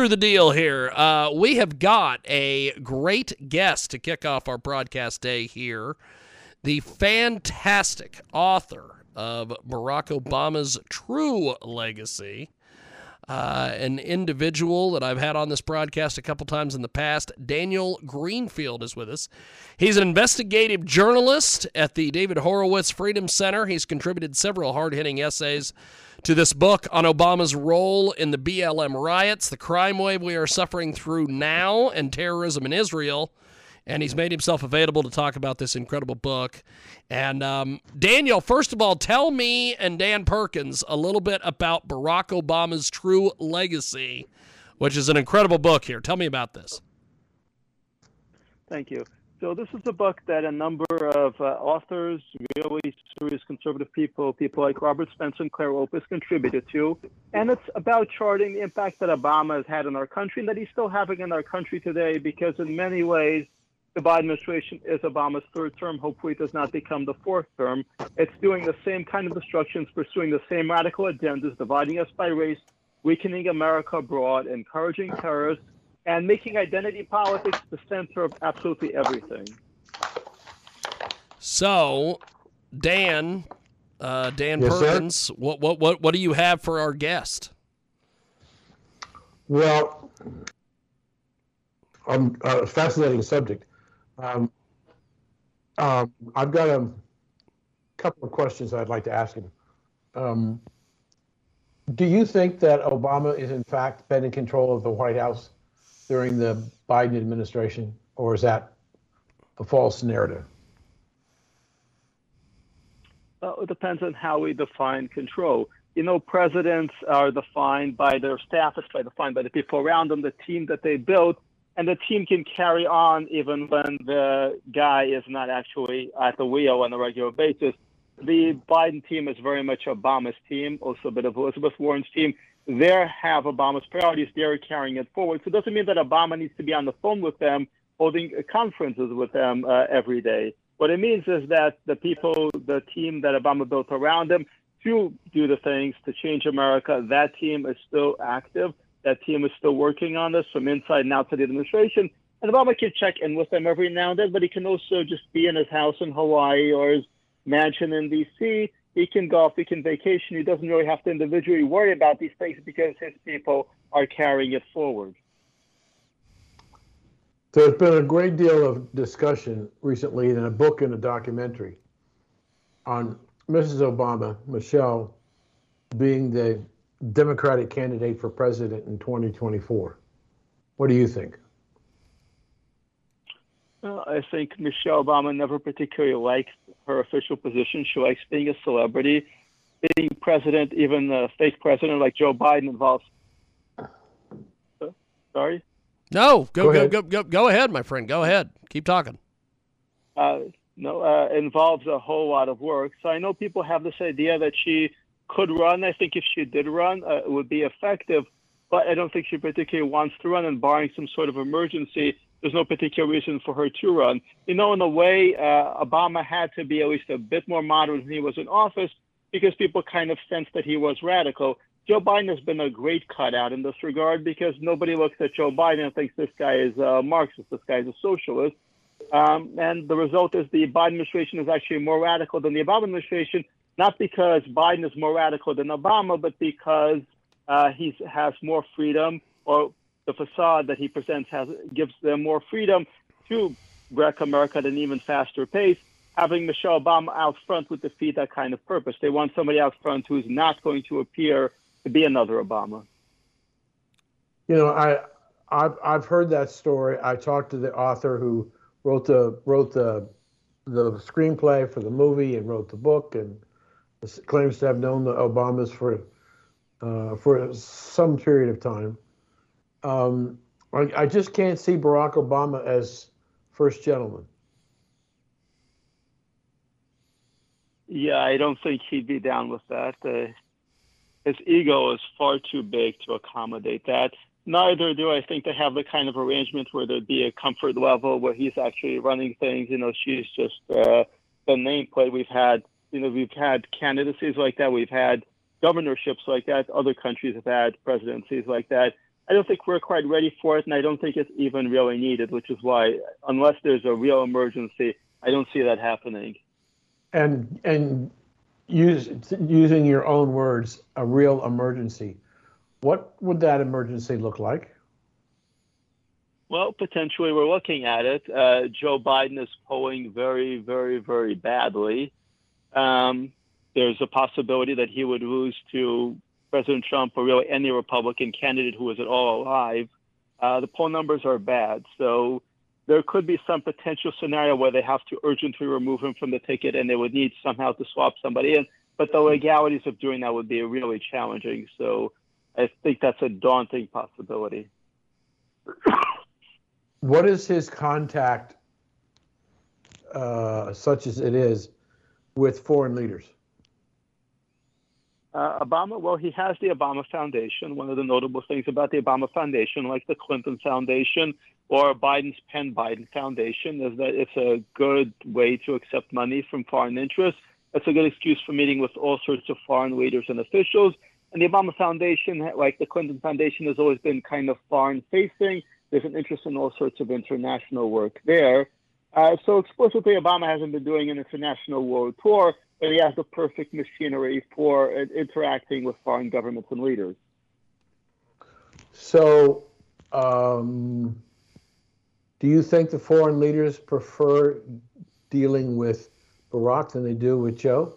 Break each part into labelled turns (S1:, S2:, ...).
S1: Through the deal here, uh, we have got a great guest to kick off our broadcast day here. The fantastic author of Barack Obama's True Legacy uh, an individual that I've had on this broadcast a couple times in the past. Daniel Greenfield is with us. He's an investigative journalist at the David Horowitz Freedom Center. He's contributed several hard hitting essays to this book on Obama's role in the BLM riots, the crime wave we are suffering through now, and terrorism in Israel and he's made himself available to talk about this incredible book. And um, Daniel, first of all, tell me and Dan Perkins a little bit about Barack Obama's True Legacy, which is an incredible book here. Tell me about this.
S2: Thank you. So this is a book that a number of uh, authors, really serious conservative people, people like Robert Spencer and Clare Lopez contributed to. And it's about charting the impact that Obama has had in our country and that he's still having in our country today because in many ways – the Biden administration is Obama's third term. Hopefully, it does not become the fourth term. It's doing the same kind of destructions, pursuing the same radical agendas, dividing us by race, weakening America abroad, encouraging terrorists, and making identity politics the center of absolutely everything.
S1: So, Dan, uh, Dan yes, Perkins, what, what, what, what do you have for our guest?
S3: Well, um, a fascinating subject. Um, um, I've got a couple of questions I'd like to ask him. Um, do you think that Obama is in fact been in control of the White House during the Biden administration, or is that a false narrative?
S2: Well, it depends on how we define control. You know, presidents are defined by their staff, it's defined by the people around them, the team that they build and the team can carry on even when the guy is not actually at the wheel on a regular basis. The Biden team is very much Obama's team, also a bit of Elizabeth Warren's team. They have Obama's priorities. They're carrying it forward. So it doesn't mean that Obama needs to be on the phone with them, holding conferences with them uh, every day. What it means is that the people, the team that Obama built around him to do the things to change America, that team is still active. That team is still working on this from inside and outside the administration. And Obama can check in with them every now and then, but he can also just be in his house in Hawaii or his mansion in D.C. He can golf, he can vacation. He doesn't really have to individually worry about these things because his people are carrying it forward.
S3: There's been a great deal of discussion recently in a book and a documentary on Mrs. Obama, Michelle, being the Democratic candidate for president in 2024. What do you think?
S2: Well, I think Michelle Obama never particularly liked her official position. She likes being a celebrity. Being president, even a fake president like Joe Biden, involves. sorry.
S1: No, go go go, go go ahead, my friend. Go ahead. Keep talking.
S2: Uh, no, uh, involves a whole lot of work. So I know people have this idea that she could run. I think if she did run, uh, it would be effective. But I don't think she particularly wants to run. And barring some sort of emergency, there's no particular reason for her to run. You know, in a way, uh, Obama had to be at least a bit more moderate when he was in office because people kind of sensed that he was radical. Joe Biden has been a great cutout in this regard because nobody looks at Joe Biden and thinks this guy is a Marxist, this guy is a socialist. Um, and the result is the Biden administration is actually more radical than the Obama administration, not because Biden is more radical than Obama, but because uh, he has more freedom, or the facade that he presents has gives them more freedom to wreck America at an even faster pace. Having Michelle Obama out front would defeat that kind of purpose. They want somebody out front who's not going to appear to be another Obama.
S3: You know, I I've I've heard that story. I talked to the author who wrote the wrote the the screenplay for the movie and wrote the book and claims to have known the Obamas for uh, for some period of time, Um, I, I just can't see Barack Obama as first gentleman.
S2: Yeah, I don't think he'd be down with that. Uh, his ego is far too big to accommodate that. Neither do I think they have the kind of arrangement where there'd be a comfort level where he's actually running things. You know, she's just uh, the nameplate. We've had, you know, we've had candidacies like that. We've had governorships like that. Other countries have had presidencies like that. I don't think we're quite ready for it, and I don't think it's even really needed, which is why, unless there's a real emergency, I don't see that happening.
S3: And and use using your own words, a real emergency. What would that emergency look like?
S2: Well, potentially we're looking at it. Uh, Joe Biden is polling very, very, very badly. Um, there's a possibility that he would lose to President Trump or really any Republican candidate who is at all alive, uh, the poll numbers are bad. So there could be some potential scenario where they have to urgently remove him from the ticket and they would need somehow to swap somebody in. But the legalities of doing that would be really challenging. So I think that's a daunting possibility.
S3: what is his contact, uh, such as it is, with foreign leaders?
S2: Uh, Obama, well, he has the Obama Foundation. One of the notable things about the Obama Foundation, like the Clinton Foundation or Biden's Penn Biden Foundation, is that it's a good way to accept money from foreign interests. It's a good excuse for meeting with all sorts of foreign leaders and officials. And the Obama Foundation, like the Clinton Foundation, has always been kind of foreign facing. There's an interest in all sorts of international work there. Uh, so explicitly, Obama hasn't been doing an international world tour, but he has the perfect machinery for interacting with foreign governments and leaders.
S3: So, um, do you think the foreign leaders prefer dealing with Barack than they do with Joe?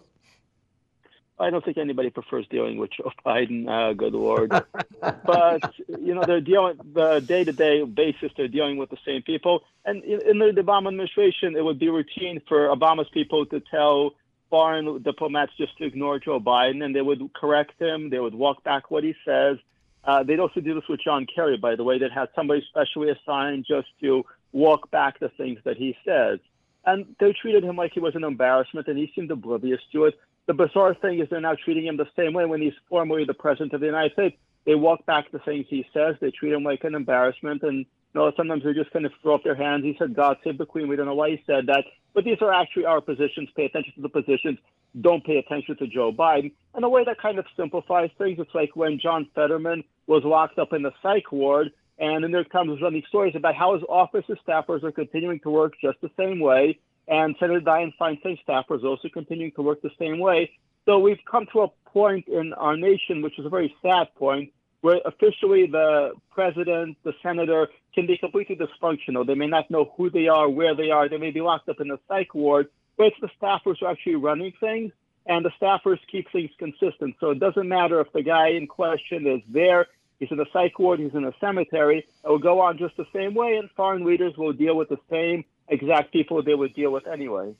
S2: I don't think anybody prefers dealing with Joe Biden. Uh, good lord! but you know, they're dealing the day-to-day basis. They're dealing with the same people, and in, in the Obama administration, it would be routine for Obama's people to tell foreign diplomats just to ignore Joe Biden, and they would correct him. They would walk back what he says. Uh, they'd also do this with John Kerry, by the way. They'd have somebody specially assigned just to walk back the things that he says. And they treated him like he was an embarrassment, and he seemed oblivious to it. The bizarre thing is they're now treating him the same way when he's formerly the president of the United States. They walk back the things he says. They treat him like an embarrassment, and you know, sometimes they just kind of throw up their hands. He said, God save the Queen. We don't know why he said that. But these are actually our positions. Pay attention to the positions. Don't pay attention to Joe Biden. And a way that kind of simplifies things, it's like when John Fetterman was locked up in the psych ward, and then there comes running stories about how his office staffers are continuing to work just the same way. And Senator Dianne Feinstein staffers also continuing to work the same way. So we've come to a point in our nation, which is a very sad point, where officially the president, the senator can be completely dysfunctional. They may not know who they are, where they are. They may be locked up in a psych ward, but it's the staffers who are actually running things, and the staffers keep things consistent. So it doesn't matter if the guy in question is there, he's in a psych ward, he's in a cemetery. It will go on just the same way, and foreign leaders will deal with the same exact people they would deal with anyway.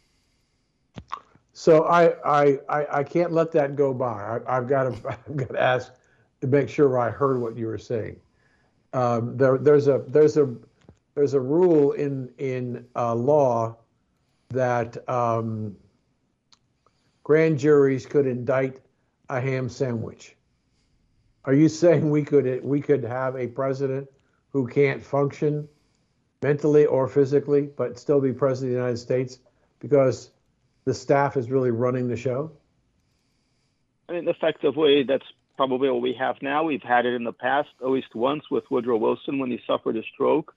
S3: So I I, I, I can't let that go by. I, have got to I've got to ask to make sure I heard what you were saying. Um, there, there's a there's a there's a rule in in uh, law that um, grand juries could indict a ham sandwich. Are you saying we could we could have a president who can't function mentally or physically, but still be president of the United States because the staff is really running the show?
S2: I mean, effectively, that's probably what we have now. We've had it in the past, at least once, with Woodrow Wilson when he suffered a stroke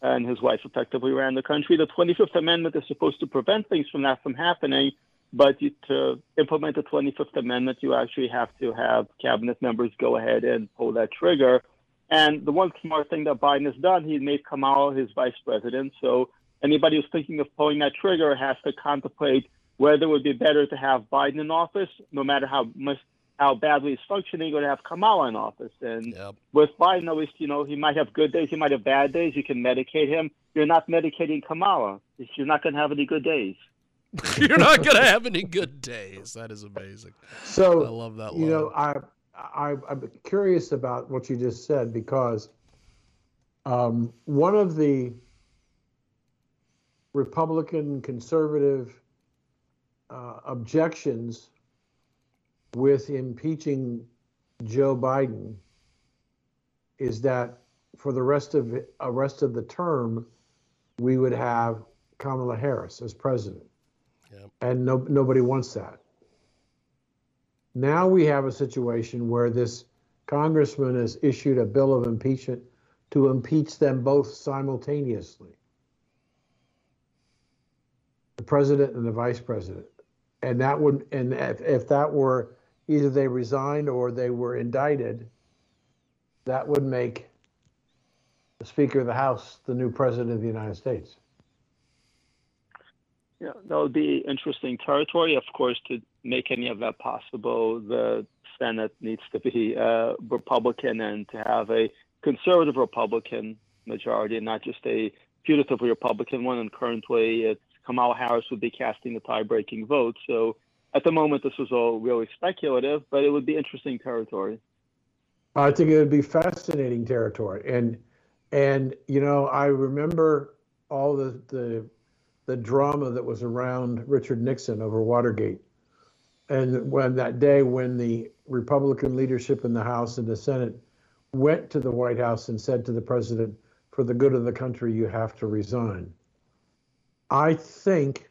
S2: and his wife effectively ran the country. The 25th Amendment is supposed to prevent things from that from happening, but you, to implement the 25th Amendment, you actually have to have cabinet members go ahead and pull that trigger. And the one smart thing that Biden has done, he made Kamala his vice president. So anybody who's thinking of pulling that trigger has to contemplate whether it would be better to have Biden in office, no matter how much how badly he's functioning, or to have Kamala in office. And yep. with Biden, at least, you know, he might have good days, he might have bad days. You can medicate him. You're not medicating Kamala. You're not going to have any good days.
S1: You're not going to have any good days. That is amazing.
S3: So
S1: I love that.
S3: You know, I, I I'm curious about what you just said because Um, one of the Republican conservative uh, objections with impeaching Joe Biden is that for the rest of uh, rest of the term, we would have Kamala Harris as president,
S1: Yep.
S3: and no, nobody wants that. Now we have a situation where this congressman has issued a bill of impeachment to impeach them both simultaneously the president and the vice president. And that would, and if, if that were either they resigned or they were indicted, that would make the Speaker of the House the new president of the United States.
S2: Yeah, that would be interesting territory. Of course, to make any of that possible, the Senate needs to be uh, Republican and to have a conservative Republican majority, and not just a putative Republican one. And currently, it's Kamala Harris would be casting the tie-breaking vote. So, at the moment, this was all really speculative, but it would be interesting territory.
S3: I think it would be fascinating territory, and and you know I remember all the the the drama that was around Richard Nixon over Watergate, and when that day when the Republican leadership in the House and the Senate went to the White House and said to the president, "For the good of the country, you have to resign." I think,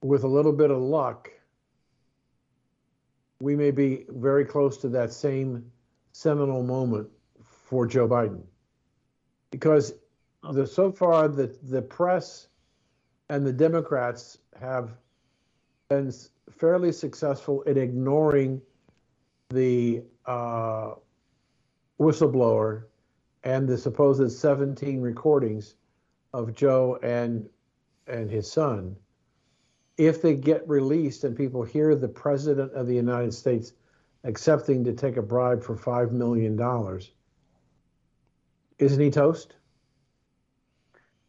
S3: with a little bit of luck, we may be very close to that same seminal moment for Joe Biden. Because the, so far, the, the press and the Democrats have been fairly successful in ignoring the uh, whistleblower and the supposed 17 recordings of Joe and and his son if they get released and people hear the president of the United States accepting to take a bribe for $5 million, isn't he toast?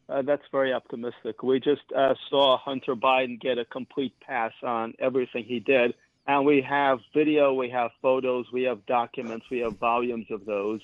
S2: Uh, that's very optimistic. We just uh, saw Hunter Biden get a complete pass on everything he did. And we have video, we have photos, we have documents, we have volumes of those.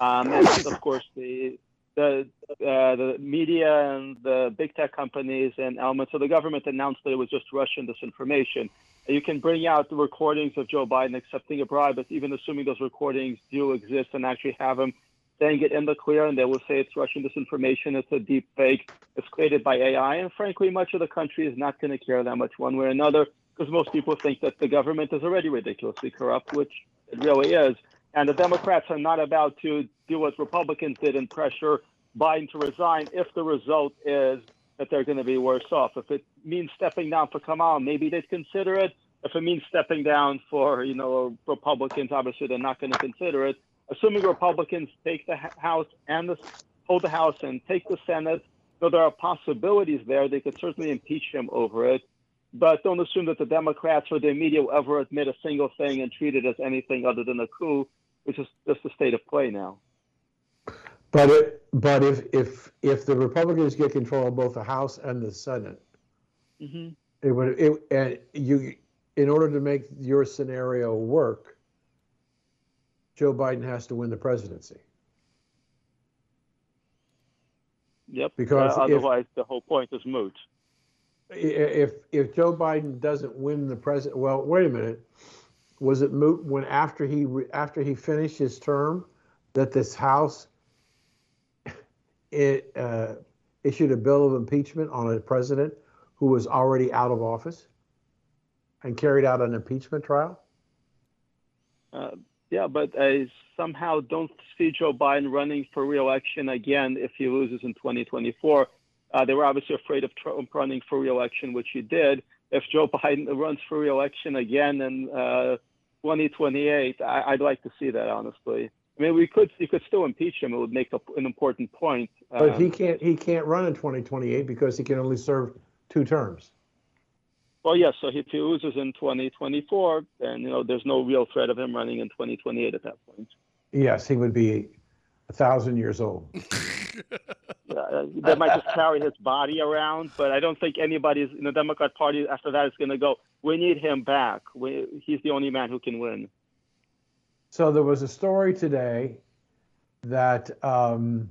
S2: Um, and of course, the the uh, the media and the big tech companies and elements of the government announced that it was just Russian disinformation. You can bring out the recordings of Joe Biden accepting a bribe, but even assuming those recordings do exist and actually have him saying it in the clear, and they will say it's Russian disinformation, it's a deep fake, it's created by AI. And frankly, much of the country is not going to care that much one way or another because most people think that the government is already ridiculously corrupt, which it really is. And the Democrats are not about to do what Republicans did and pressure Biden to resign if the result is that they're going to be worse off. If it means stepping down for Kamala, maybe they'd consider it. If it means stepping down for, you know, Republicans, obviously they're not going to consider it. Assuming Republicans take the House and the, hold the House and take the Senate, though there are possibilities there, they could certainly impeach him over it. But don't assume that the Democrats or the media will ever admit a single thing and treat it as anything other than a coup, which is just the state of play now.
S3: But it, but if if if the Republicans get control of both the House and the Senate,
S2: mm-hmm.
S3: it would it and you in order to make your scenario work, Joe Biden has to win the presidency.
S2: Yep.
S3: Because
S2: uh,
S3: if,
S2: otherwise, the whole point is moot.
S3: If if Joe Biden doesn't win the president, well, wait a minute. Was it moot when after he after he finished his term that this House it uh, issued a bill of impeachment on a president who was already out of office and carried out an impeachment trial?
S2: Uh, yeah, but I somehow don't see Joe Biden running for reelection again if he loses in 2024. Uh, they were obviously afraid of Trump running for reelection, which he did. If Joe Biden runs for reelection again in uh, 2028, I, would like to see that, honestly. I mean, we could you could still impeach him. It would make a, an important point.
S3: But um, he can't he can't run in 2028 because he can only serve two terms.
S2: Well, yes. So if he loses in 2024, then you know there's no real threat of him running in 2028 at that point.
S3: Yes, he would be a thousand years old.
S2: uh, they might just carry his body around, but I don't think anybody's in the Democrat Party after that is going to go. We need him back. We, he's the only man who can win.
S3: So there was a story today that um,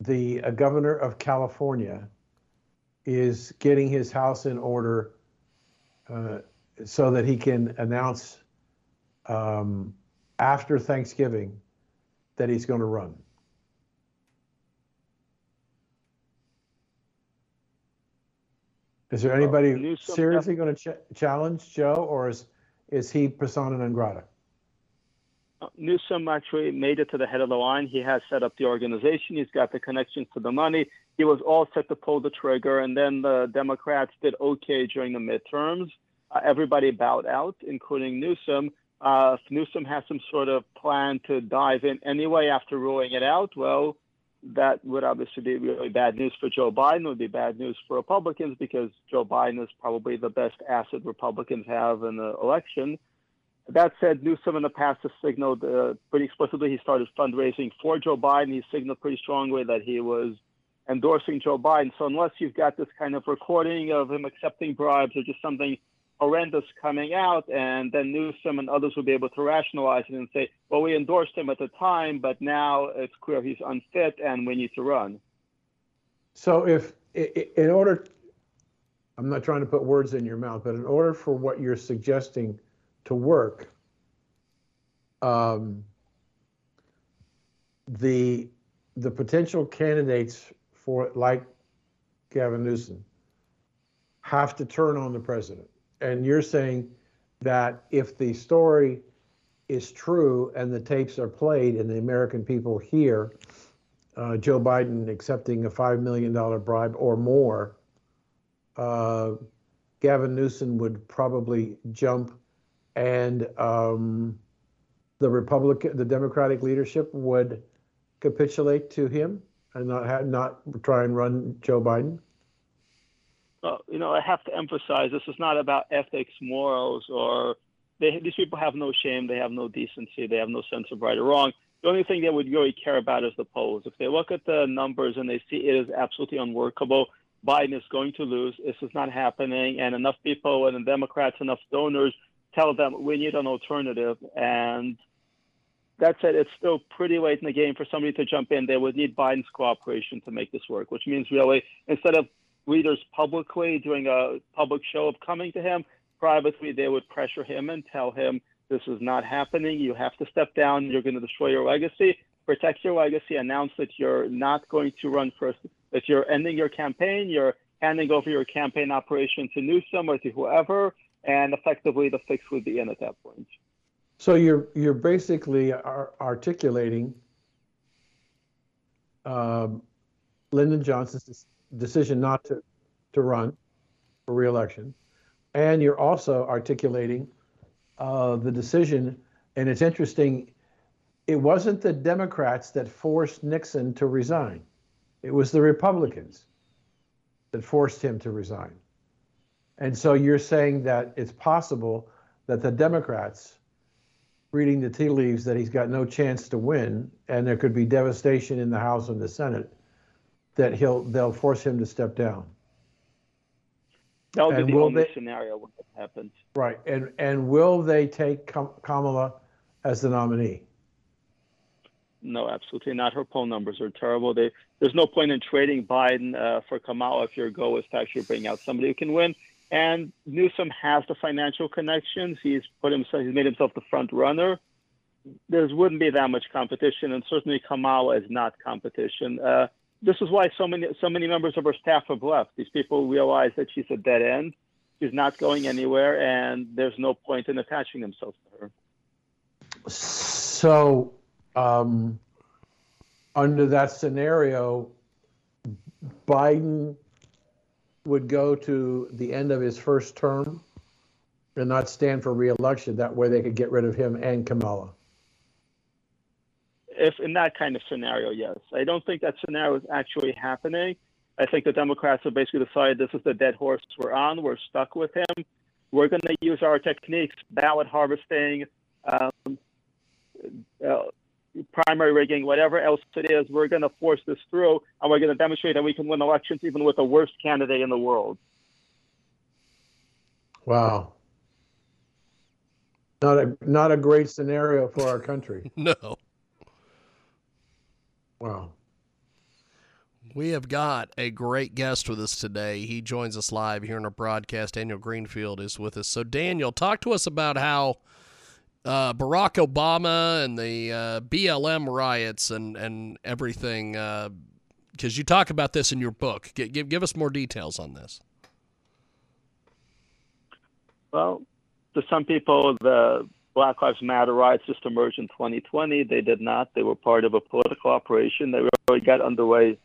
S3: the uh, governor of California is getting his house in order uh, so that he can announce um, after Thanksgiving that he's going to run. Is there anybody seriously going to ch- challenge Joe, or is is he persona non grata?
S2: Newsom actually made it to the head of the line. He has set up the organization. He's got the connections to the money. He was all set to pull the trigger, and then the Democrats did okay during the midterms. Uh, everybody bowed out, including Newsom. Uh, if Newsom has some sort of plan to dive in anyway after ruling it out, well, that would obviously be really bad news for Joe Biden. It would be bad news for Republicans because Joe Biden is probably the best asset Republicans have in the election. That said, Newsom in the past has signaled uh, pretty explicitly he started fundraising for Joe Biden. He signaled pretty strongly that he was endorsing Joe Biden. So unless you've got this kind of recording of him accepting bribes or just something horrendous coming out, and then Newsom and others will be able to rationalize it and say, well, we endorsed him at the time, but now it's clear he's unfit and we need to run.
S3: So if in order, I'm not trying to put words in your mouth, but in order for what you're suggesting to work, um, the the potential candidates for like Gavin Newsom have to turn on the president. And you're saying that if the story is true and the tapes are played and the American people hear uh, Joe Biden accepting a $5 million bribe or more, uh, Gavin Newsom would probably jump and um, the Republican, the Democratic leadership would capitulate to him and not have, not try and run Joe Biden.
S2: Well, you know, I have to emphasize this is not about ethics, morals, or they, these people have no shame, they have no decency, they have no sense of right or wrong. The only thing they would really care about is the polls. If they look at the numbers and they see it is absolutely unworkable, Biden is going to lose. This is not happening, and enough people and the Democrats, enough donors tell them we need an alternative. And that said, it's still pretty late in the game for somebody to jump in. They would need Biden's cooperation to make this work, which means really instead of leaders publicly doing a public show of coming to him, privately they would pressure him and tell him this is not happening. You have to step down. You're going to destroy your legacy. Protect your legacy. Announce that you're not going to run first. That you're ending your campaign. You're handing over your campaign operation to Newsom or to whoever, and effectively the fix would be in at that point.
S3: So you're you're basically ar- articulating um, Lyndon Johnson's decision not to to run for reelection, and you're also articulating uh, the decision. And it's interesting. It wasn't the Democrats that forced Nixon to resign. It was the Republicans that forced him to resign. And so you're saying that it's possible that the Democrats reading the tea leaves that he's got no chance to win and there could be devastation in the House and the Senate that he'll they'll force him to step down.
S2: That would
S3: And
S2: be the only
S3: they-
S2: scenario when that happens.
S3: Right. And and will they take Kamala as the nominee?
S2: No, absolutely not. Her poll numbers are terrible. They, there's no point in trading Biden uh, for Kamala if your goal is to actually bring out somebody who can win. And Newsom has the financial connections. He's put himself, he's made himself the front runner. There wouldn't be that much competition, and certainly Kamala is not competition. Uh, this is why so many so many members of her staff have left. These people realize that she's a dead end. She's not going anywhere, and there's no point in attaching themselves to her.
S3: So, um, under that scenario, Biden would go to the end of his first term and not stand for reelection. That way, they could get rid of him and Kamala.
S2: if in that kind of scenario, yes. I don't think that scenario is actually happening. I think the Democrats have basically decided this is the dead horse we're on. We're stuck with him. We're going to use our techniques, ballot harvesting, um, uh, primary rigging, whatever else it is. We're going to force this through, and we're going to demonstrate that we can win elections even with the worst candidate in the world.
S3: Wow. Not a not a great scenario for our country.
S1: No.
S3: Wow.
S1: We have got a great guest with us today. He joins us live here in our broadcast. Daniel Greenfield is with us. So, Daniel, talk to us about how uh, Barack Obama and the uh, BLM riots and, and everything, because uh, you talk about this in your book. Give, give, give us more details on this.
S2: Well, to some people, the Black Lives Matter riots just emerged in 2020. They did not. They were part of a political operation. They really got underway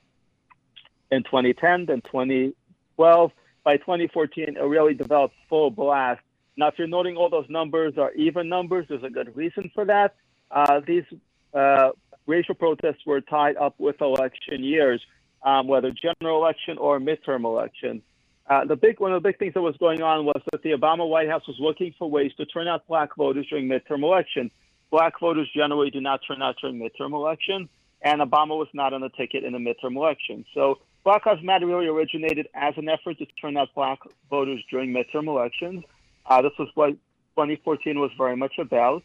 S2: in 2010, then 2012. By 2014, it really developed full blast. Now, if you're noting all those numbers are even numbers, there's a good reason for that. Uh, these uh, racial protests were tied up with election years, um, whether general election or midterm election. Uh, the big one of the big things that was going on was that the Obama White House was looking for ways to turn out black voters during midterm elections. Black voters generally do not turn out during midterm elections, and Obama was not on the ticket in the midterm election. So Black Lives Matter really originated as an effort to turn out black voters during midterm elections. Uh, this was what 2014 was very much about,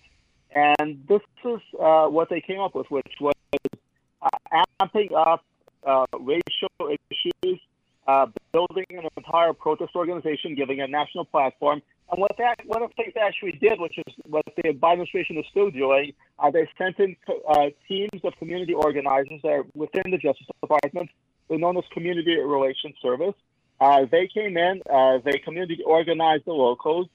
S2: and this is uh, what they came up with, which was uh, amping up uh, racial issues uh, building an entire protest organization, giving a national platform. And what that, one of the things they actually did, which is what the Biden administration is still doing, uh, they sent in teams of community organizers that are within the Justice Department. They're known as Community Relations Service. Uh, they came in, uh, they community organized the locals,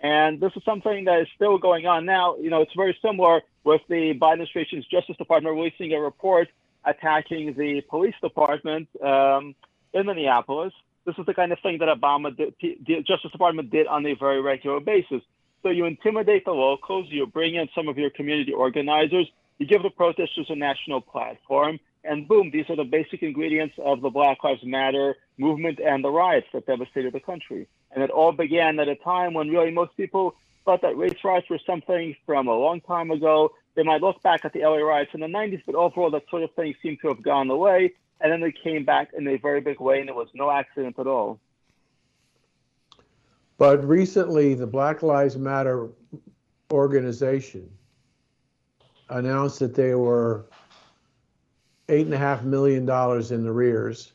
S2: and this is something that is still going on now. You know, it's very similar with the Biden administration's Justice Department releasing a report attacking the police department. Um, in Minneapolis. This is the kind of thing that Obama did, the Justice Department did on a very regular basis. So you intimidate the locals, you bring in some of your community organizers, you give the protesters a national platform, and boom, these are the basic ingredients of the Black Lives Matter movement and the riots that devastated the country. And it all began at a time when really most people thought that race riots were something from a long time ago. They might look back at the LA riots in the 90s, but overall that sort of thing seemed to have gone away and then they came back in a very big way, and it was no accident at all.
S3: But recently, the Black Lives Matter organization announced that they were eight and a half million dollars in arrears,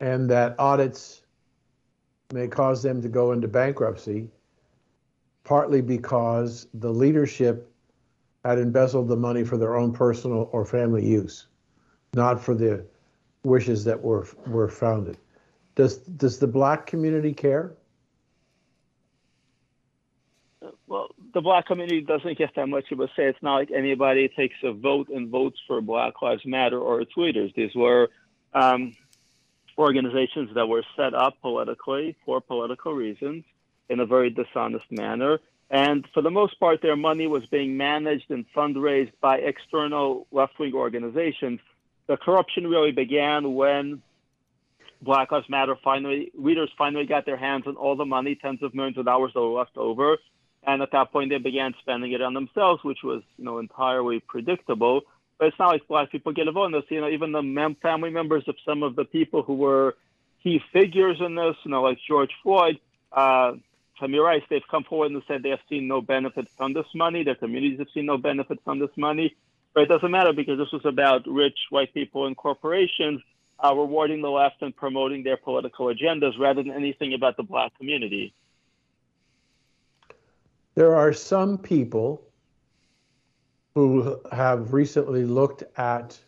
S3: and that audits may cause them to go into bankruptcy, partly because the leadership had embezzled the money for their own personal or family use, not for the wishes that were were founded. Does does the black community care?
S2: Well, the black community doesn't get that much of a say. It's not like anybody takes a vote and votes for Black Lives Matter or its leaders. These were um, organizations that were set up politically for political reasons in a very dishonest manner. And for the most part, their money was being managed and fundraised by external left wing organizations the corruption really began when Black Lives Matter finally readers finally got their hands on all the money, tens of millions of dollars that were left over, and at that point they began spending it on themselves, which was you know entirely predictable. But it's not like black people get involved in this. You know, even the mem- family members of some of the people who were key figures in this, you know, like George Floyd, uh, Tamir Rice, they've come forward and said they have seen no benefit from this money. Their communities have seen no benefit from this money. But it doesn't matter because this was about rich white people and corporations uh, rewarding the left and promoting their political agendas rather than anything about the black community.
S3: There are some people who have recently looked at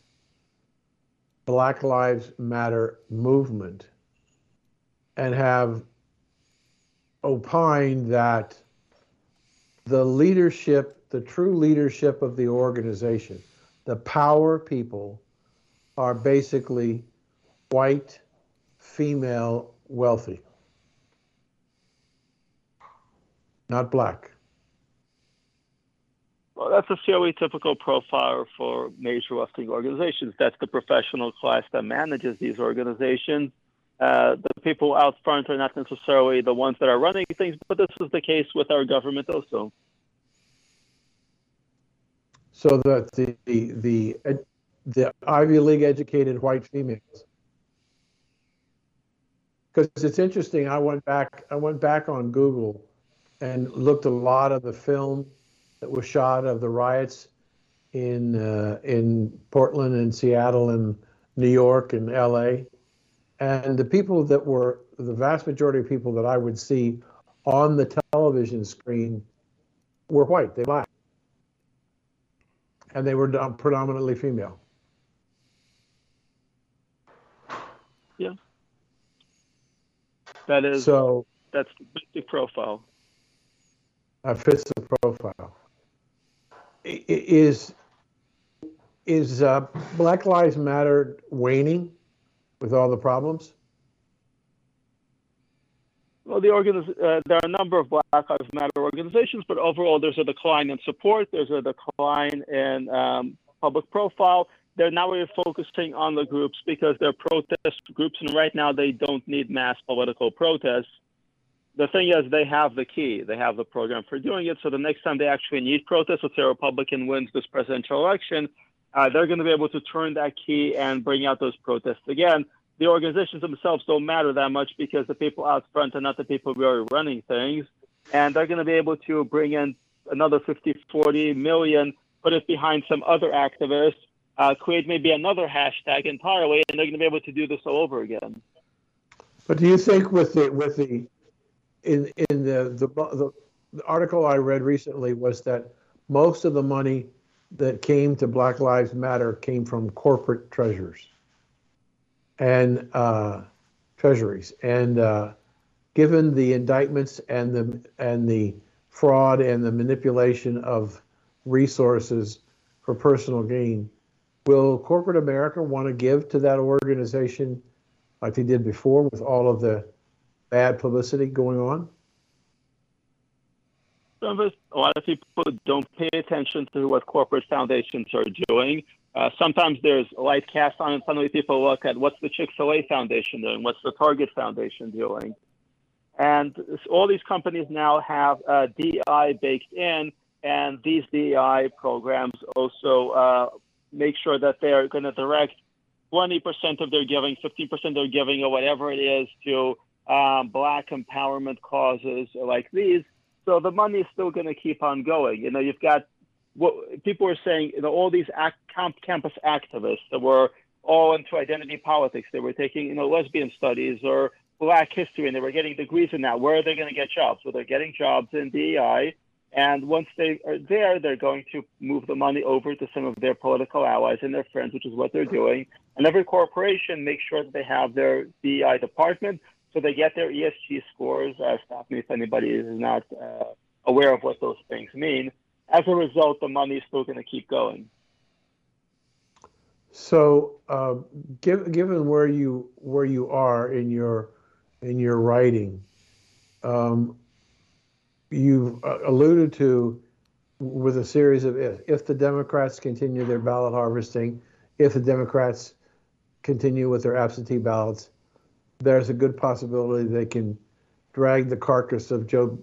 S3: Black Lives Matter movement and have opined that the leadership the true leadership of the organization, the power people, are basically white, female, wealthy, not black.
S2: Well, that's a fairly typical profile for major left-wing organizations. That's the professional class that manages these organizations. Uh, the people out front are not necessarily the ones that are running things, but this is the case with our government also
S3: so that the the the, Ivy League educated white females. Because it's interesting, I went back I went back on Google and looked a lot of the film that was shot of the riots in uh, in Portland and Seattle and New York and L.A. And the people that were the vast majority of people that I would see on the television screen were white. They black, and they were predominantly female.
S2: Yeah, that is
S3: so.
S2: That's the profile.
S3: That fits the profile. Is is uh, Black Lives Matter waning with all the problems?
S2: Well, the organiz- uh, there are a number of Black Lives Matter organizations, but overall, there's a decline in support. There's a decline in um, public profile. They're now really focusing on the groups because they're protest groups, and right now they don't need mass political protests. The thing is, they have the key. They have the program for doing it. So the next time they actually need protests, let's say a Republican wins this presidential election, uh, they're going to be able to turn that key and bring out those protests again. The organizations themselves don't matter that much because the people out front are not the people who are running things. And they're going to be able to bring in another 50, 40 million, put it behind some other activists, uh, create maybe another hashtag entirely, and they're going to be able to do this all over again.
S3: But do you think with the with the in in the the, the, the article I read recently was that most of the money that came to Black Lives Matter came from corporate treasures and uh, treasuries. And uh, given the indictments and the and the fraud and the manipulation of resources for personal gain, will corporate America want to give to that organization like they did before with all of the bad publicity going on?
S2: a lot of people don't pay attention to what corporate foundations are doing. Uh, sometimes there's light cast on, and suddenly people look at what's the Chick fil A Foundation doing, what's the Target Foundation doing. And all these companies now have uh, baked in, and these DEI programs also uh, make sure that they're going to direct 20% of their giving, 15% of their giving, or whatever it is to um, black empowerment causes like these. So the money is still going to keep on going. You know, you've got what people are saying, you know, all these act, camp, campus activists that were all into identity politics. They were taking, you know, lesbian studies or black history and they were getting degrees in that. Where are they going to get jobs? Well, they're getting jobs in DEI. And once they are there, they're going to move the money over to some of their political allies and their friends, which is what they're doing. And every corporation makes sure that they have their DEI department so they get their ESG scores. Uh, stop me if anybody is not uh, aware of what those things mean. As a result, the money is still going to keep going.
S3: So, uh, give, given where you where you are in your in your writing, um, you've uh, alluded to with a series of if. If the Democrats continue their ballot harvesting, if the Democrats continue with their absentee ballots, there's a good possibility they can drag the carcass of Joe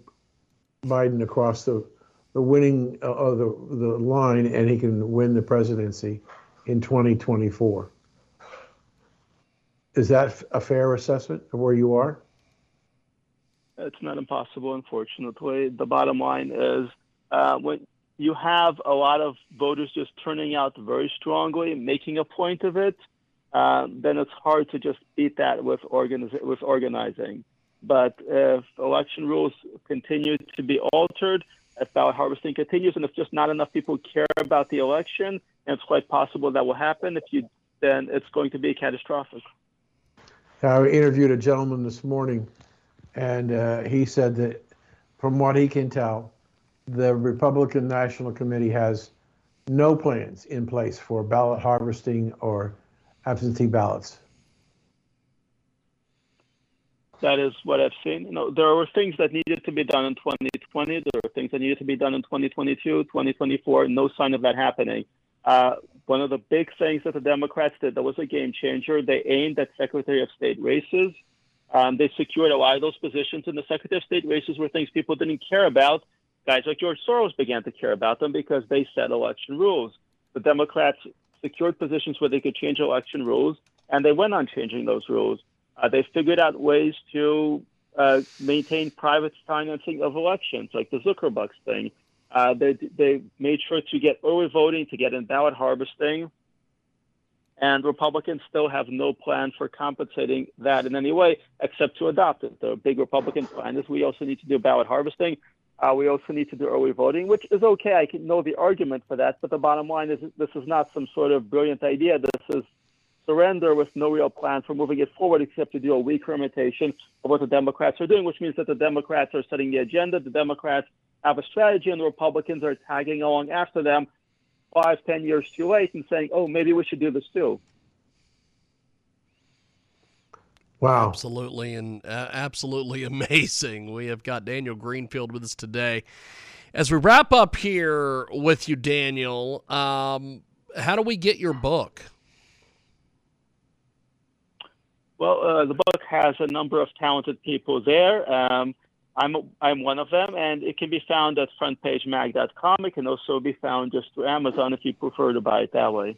S3: Biden across the the winning uh, of the the line, and he can win the presidency in 2024. Is that a fair assessment of where you are?
S2: It's not impossible, unfortunately. The bottom line is uh, when you have a lot of voters just turning out very strongly, making a point of it, uh, then it's hard to just beat that with, with organizing. But if election rules continue to be altered, if ballot harvesting continues, and if just not enough people care about the election, and it's quite possible that will happen, if you then it's going to be catastrophic.
S3: I interviewed a gentleman this morning, and uh, he said that from what he can tell, the Republican National Committee has no plans in place for ballot harvesting or absentee ballots.
S2: That is what I've seen. You know, there were things that needed to be done in 2020. There were things that needed to be done in 2022, 2024. No sign of that happening. Uh, one of the big things that the Democrats did that was a game changer. They aimed at Secretary of State races. Um, they secured a lot of those positions, and the Secretary of State races were things people didn't care about. Guys like George Soros began to care about them because they set election rules. The Democrats secured positions where they could change election rules, and they went on changing those rules. Uh, they figured out ways to uh, maintain private financing of elections, like the Zuckerbucks thing. Uh, they they made sure to get early voting, to get in ballot harvesting, and Republicans still have no plan for compensating that in any way except to adopt it. The big Republican plan is we also need to do ballot harvesting. Uh, we also need to do early voting, which is okay. I can know the argument for that, but the bottom line is this is not some sort of brilliant idea. This is surrender with no real plan for moving it forward except to do a weak imitation of what the Democrats are doing, which means that the Democrats are setting the agenda. The Democrats have a strategy, and the Republicans are tagging along after them five, ten years too late and saying, oh, maybe we should do this too.
S3: Wow.
S1: Absolutely, and uh, absolutely amazing. We have got Daniel Greenfield with us today. As we wrap up here with you, Daniel, um, how do we get your book?
S2: Well, uh, the book has a number of talented people there. Um, I'm I'm one of them, and it can be found at frontpagemag.com. It can also be found just through Amazon if you prefer to buy it that way.